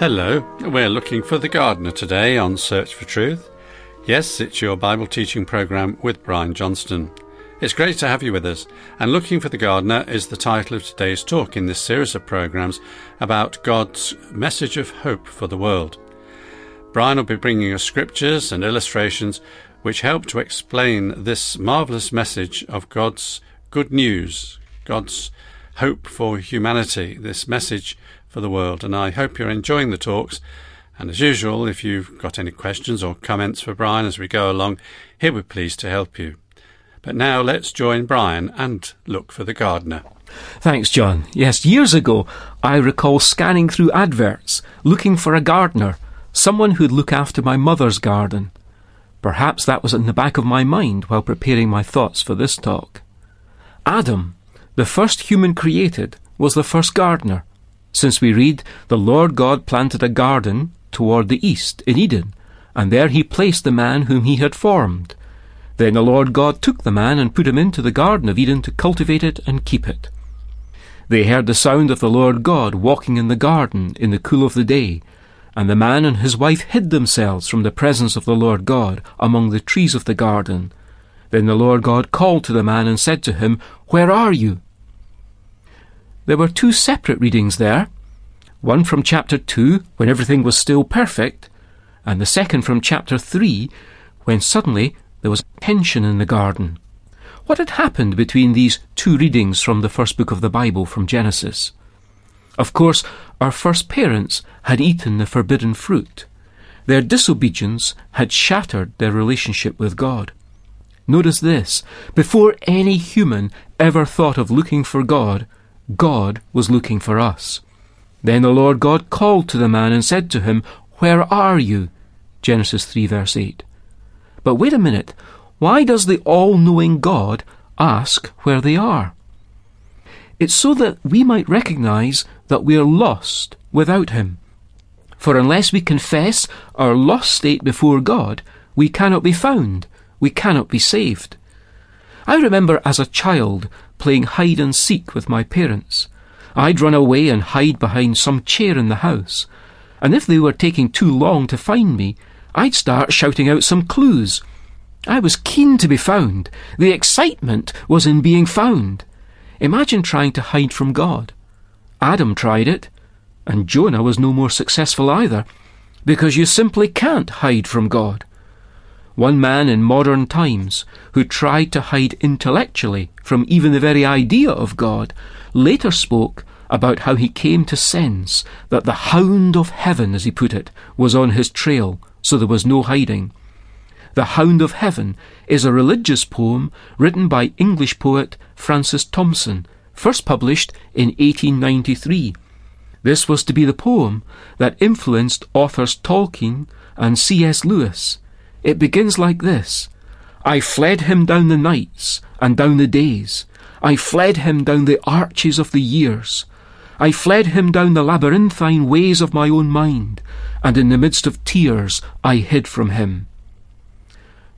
Hello, we're looking for the gardener today on Search for Truth. Yes, it's your Bible teaching program with Brian Johnston. It's great to have you with us, and Looking for the Gardener is the title of today's talk in this series of programs about God's message of hope for the world. Brian will be bringing us scriptures and illustrations which help to explain this marvelous message of God's good news, God's hope for humanity, this message for the world. And I hope you're enjoying the talks. And as usual, if you've got any questions or comments for Brian as we go along, he'll be pleased to help you. But now let's join Brian and look for the gardener. Thanks, John. Yes, years ago, I recall scanning through adverts, looking for a gardener, someone who'd look after my mother's garden. Perhaps that was in the back of my mind while preparing my thoughts for this talk. Adam, the first human created, was the first gardener since we read, The Lord God planted a garden toward the east in Eden, and there he placed the man whom he had formed. Then the Lord God took the man and put him into the garden of Eden to cultivate it and keep it. They heard the sound of the Lord God walking in the garden in the cool of the day, and the man and his wife hid themselves from the presence of the Lord God among the trees of the garden. Then the Lord God called to the man and said to him, Where are you? There were two separate readings there one from chapter 2, when everything was still perfect, and the second from chapter 3, when suddenly there was tension in the garden. What had happened between these two readings from the first book of the Bible from Genesis? Of course, our first parents had eaten the forbidden fruit. Their disobedience had shattered their relationship with God. Notice this before any human ever thought of looking for God, God was looking for us. Then the Lord God called to the man and said to him, Where are you? Genesis 3 verse 8. But wait a minute. Why does the all knowing God ask where they are? It's so that we might recognize that we are lost without Him. For unless we confess our lost state before God, we cannot be found, we cannot be saved. I remember as a child playing hide and seek with my parents. I'd run away and hide behind some chair in the house, and if they were taking too long to find me, I'd start shouting out some clues. I was keen to be found. The excitement was in being found. Imagine trying to hide from God. Adam tried it, and Jonah was no more successful either, because you simply can't hide from God. One man in modern times who tried to hide intellectually from even the very idea of God later spoke about how he came to sense that the hound of heaven, as he put it, was on his trail, so there was no hiding. The Hound of Heaven is a religious poem written by English poet Francis Thompson, first published in 1893. This was to be the poem that influenced authors Tolkien and C.S. Lewis. It begins like this I fled him down the nights and down the days. I fled him down the arches of the years. I fled him down the labyrinthine ways of my own mind, and in the midst of tears I hid from him.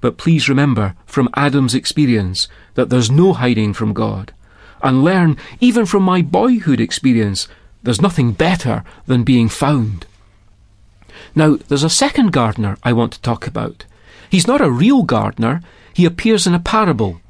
But please remember from Adam's experience that there's no hiding from God, and learn even from my boyhood experience there's nothing better than being found. Now, there's a second gardener I want to talk about. He's not a real gardener, he appears in a parable.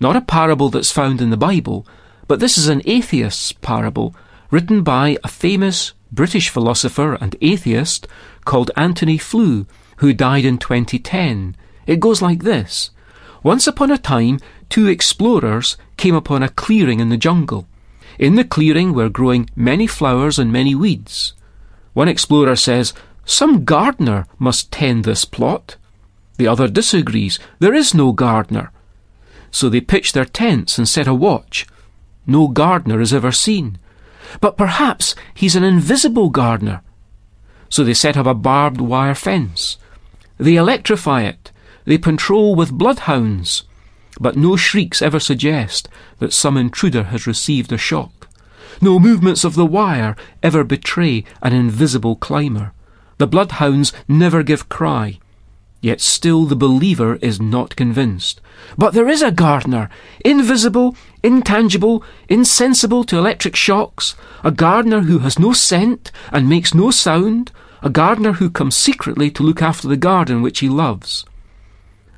Not a parable that's found in the Bible, but this is an atheist's parable written by a famous British philosopher and atheist called Antony Flew, who died in 2010. It goes like this Once upon a time, two explorers came upon a clearing in the jungle. In the clearing were growing many flowers and many weeds. One explorer says, Some gardener must tend this plot. The other disagrees. There is no gardener. So they pitch their tents and set a watch. No gardener is ever seen. But perhaps he's an invisible gardener. So they set up a barbed wire fence. They electrify it. They patrol with bloodhounds. But no shrieks ever suggest that some intruder has received a shock. No movements of the wire ever betray an invisible climber. The bloodhounds never give cry. Yet still the believer is not convinced. But there is a gardener, invisible intangible, insensible to electric shocks, a gardener who has no scent and makes no sound, a gardener who comes secretly to look after the garden which he loves.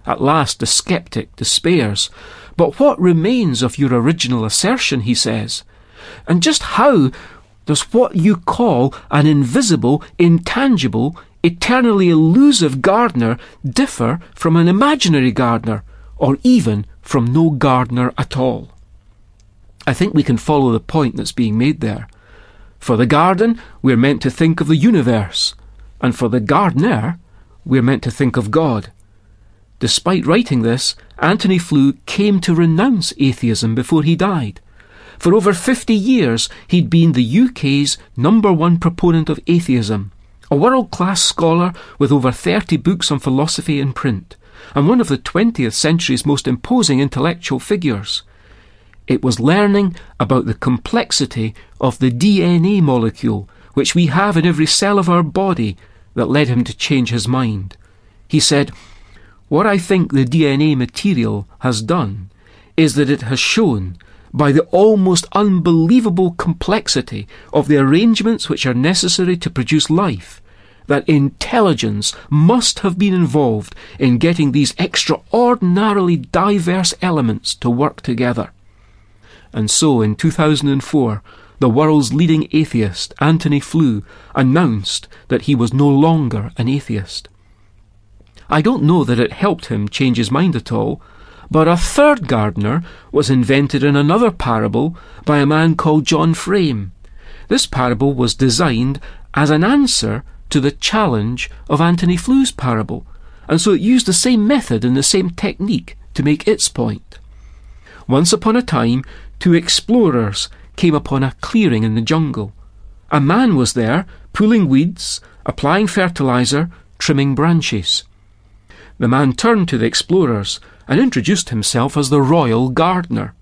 At last the sceptic despairs. But what remains of your original assertion, he says? And just how does what you call an invisible, intangible, eternally elusive gardener differ from an imaginary gardener, or even from no gardener at all? I think we can follow the point that's being made there. For the garden, we're meant to think of the universe, and for the gardener, we're meant to think of God. Despite writing this, Antony Flew came to renounce atheism before he died. For over 50 years, he'd been the UK's number one proponent of atheism, a world class scholar with over 30 books on philosophy in print, and one of the 20th century's most imposing intellectual figures. It was learning about the complexity of the DNA molecule, which we have in every cell of our body, that led him to change his mind. He said, What I think the DNA material has done is that it has shown by the almost unbelievable complexity of the arrangements which are necessary to produce life, that intelligence must have been involved in getting these extraordinarily diverse elements to work together. And so in 2004, the world's leading atheist, Antony Flew, announced that he was no longer an atheist. I don't know that it helped him change his mind at all, but a third gardener was invented in another parable by a man called John Frame. This parable was designed as an answer to the challenge of Antony Flew's parable, and so it used the same method and the same technique to make its point. Once upon a time, two explorers came upon a clearing in the jungle. A man was there, pulling weeds, applying fertilizer, trimming branches. The man turned to the explorers and introduced himself as the royal gardener.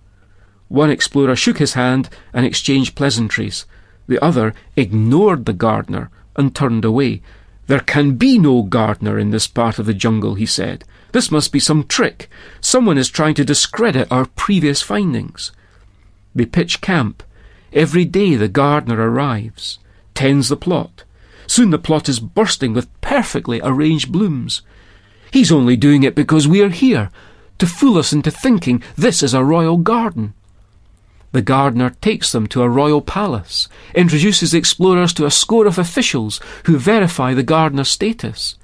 One explorer shook his hand and exchanged pleasantries. The other ignored the gardener and turned away. There can be no gardener in this part of the jungle, he said. This must be some trick. Someone is trying to discredit our previous findings. They pitch camp. Every day the gardener arrives, tends the plot. Soon the plot is bursting with perfectly arranged blooms. He's only doing it because we are here, to fool us into thinking this is a royal garden. The gardener takes them to a royal palace, introduces explorers to a score of officials who verify the gardener's status.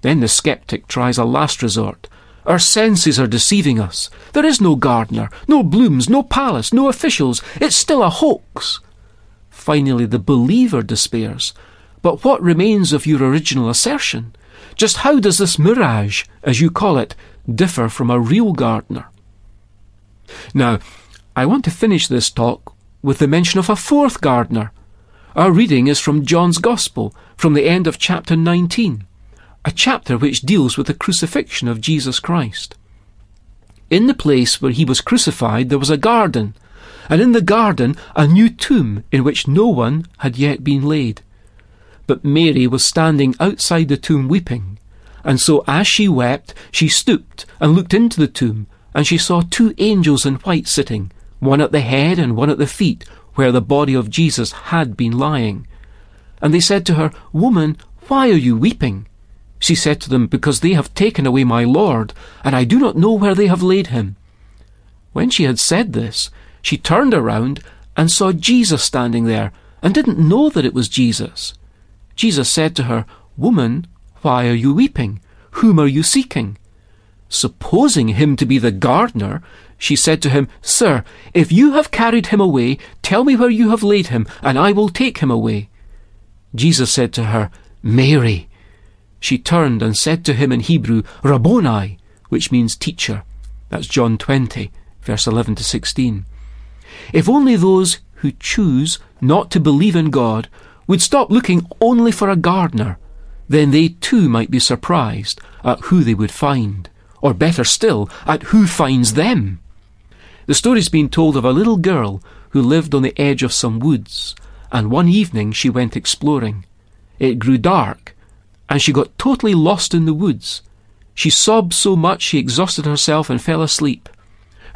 Then the skeptic tries a last resort. Our senses are deceiving us. There is no gardener, no blooms, no palace, no officials. It's still a hoax. Finally, the believer despairs. But what remains of your original assertion? Just how does this mirage, as you call it, differ from a real gardener? Now, I want to finish this talk with the mention of a fourth gardener. Our reading is from John's Gospel, from the end of chapter 19, a chapter which deals with the crucifixion of Jesus Christ. In the place where he was crucified there was a garden, and in the garden a new tomb in which no one had yet been laid. But Mary was standing outside the tomb weeping. And so as she wept, she stooped and looked into the tomb, and she saw two angels in white sitting, one at the head and one at the feet, where the body of Jesus had been lying. And they said to her, Woman, why are you weeping? She said to them, Because they have taken away my Lord, and I do not know where they have laid him. When she had said this, she turned around and saw Jesus standing there, and didn't know that it was Jesus. Jesus said to her, Woman, why are you weeping? Whom are you seeking? Supposing him to be the gardener, she said to him, Sir, if you have carried him away, tell me where you have laid him, and I will take him away. Jesus said to her, Mary. She turned and said to him in Hebrew, Rabboni, which means teacher. That's John 20, verse 11 to 16. If only those who choose not to believe in God would stop looking only for a gardener, then they too might be surprised at who they would find, or better still, at who finds them. The story's been told of a little girl who lived on the edge of some woods, and one evening she went exploring. It grew dark, and she got totally lost in the woods. She sobbed so much she exhausted herself and fell asleep.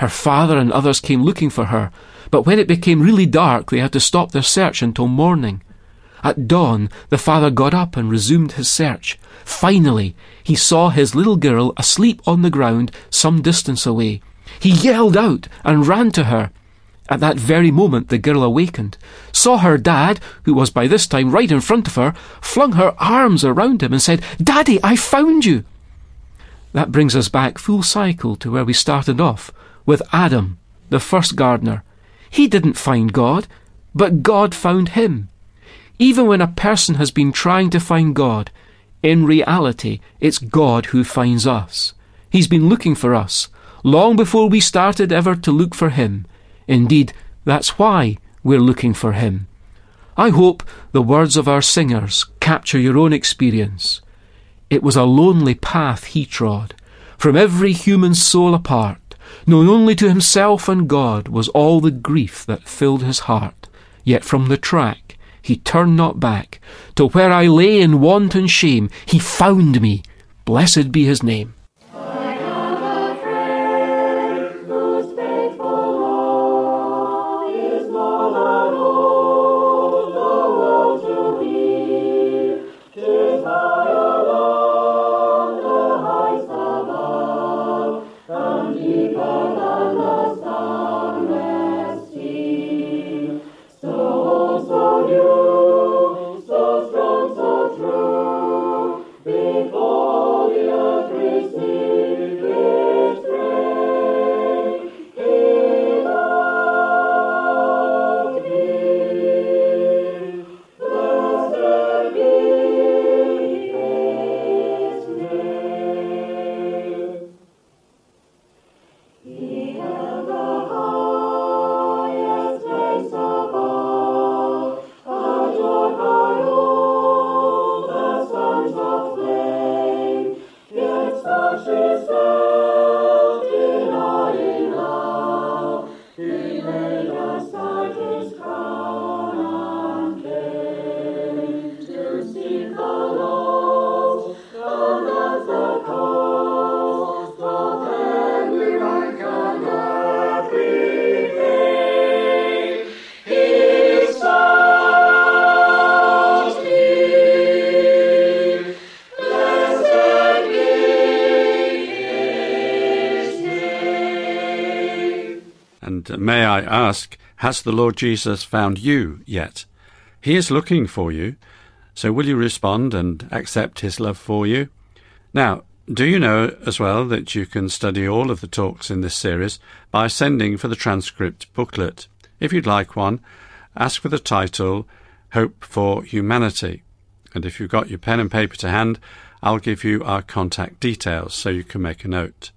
Her father and others came looking for her, but when it became really dark, they had to stop their search until morning. At dawn, the father got up and resumed his search. Finally, he saw his little girl asleep on the ground some distance away. He yelled out and ran to her. At that very moment, the girl awakened, saw her dad, who was by this time right in front of her, flung her arms around him and said, Daddy, I found you. That brings us back full cycle to where we started off, with Adam, the first gardener. He didn't find God, but God found him. Even when a person has been trying to find God, in reality, it's God who finds us. He's been looking for us, long before we started ever to look for Him. Indeed, that's why we're looking for Him. I hope the words of our singers capture your own experience. It was a lonely path he trod, from every human soul apart, Known only to himself and God was all the grief that filled his heart. Yet from the track he turned not back, till where I lay in want and shame, he found me. Blessed be his name. Jesus. May I ask, has the Lord Jesus found you yet? He is looking for you, so will you respond and accept his love for you? Now, do you know as well that you can study all of the talks in this series by sending for the transcript booklet? If you'd like one, ask for the title Hope for Humanity. And if you've got your pen and paper to hand, I'll give you our contact details so you can make a note.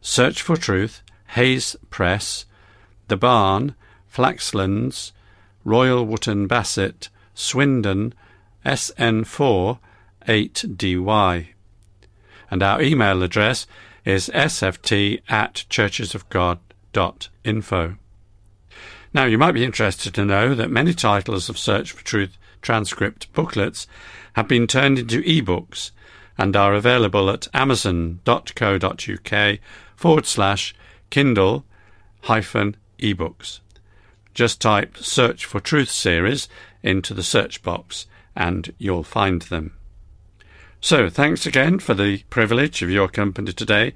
Search for Truth, Hayes Press, The Barn, Flaxlands, Royal Wootton Bassett, Swindon, SN4 8DY. And our email address is sft at churchesofgod.info. Now, you might be interested to know that many titles of Search for Truth transcript booklets have been turned into e-books and are available at amazon.co.uk forward slash Kindle hyphen ebooks. Just type Search for Truth series into the search box and you'll find them. So, thanks again for the privilege of your company today.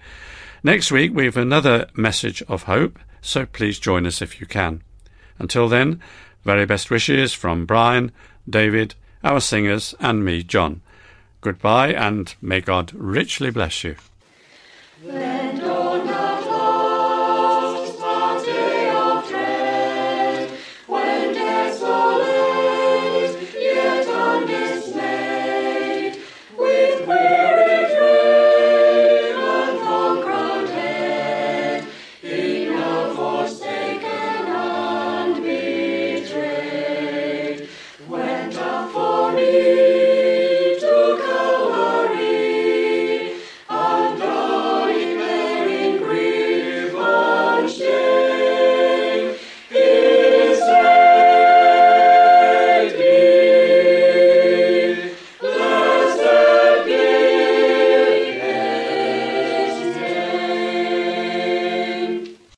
Next week we have another message of hope, so please join us if you can. Until then, very best wishes from Brian, David, our singers, and me, John. Goodbye, and may God richly bless you.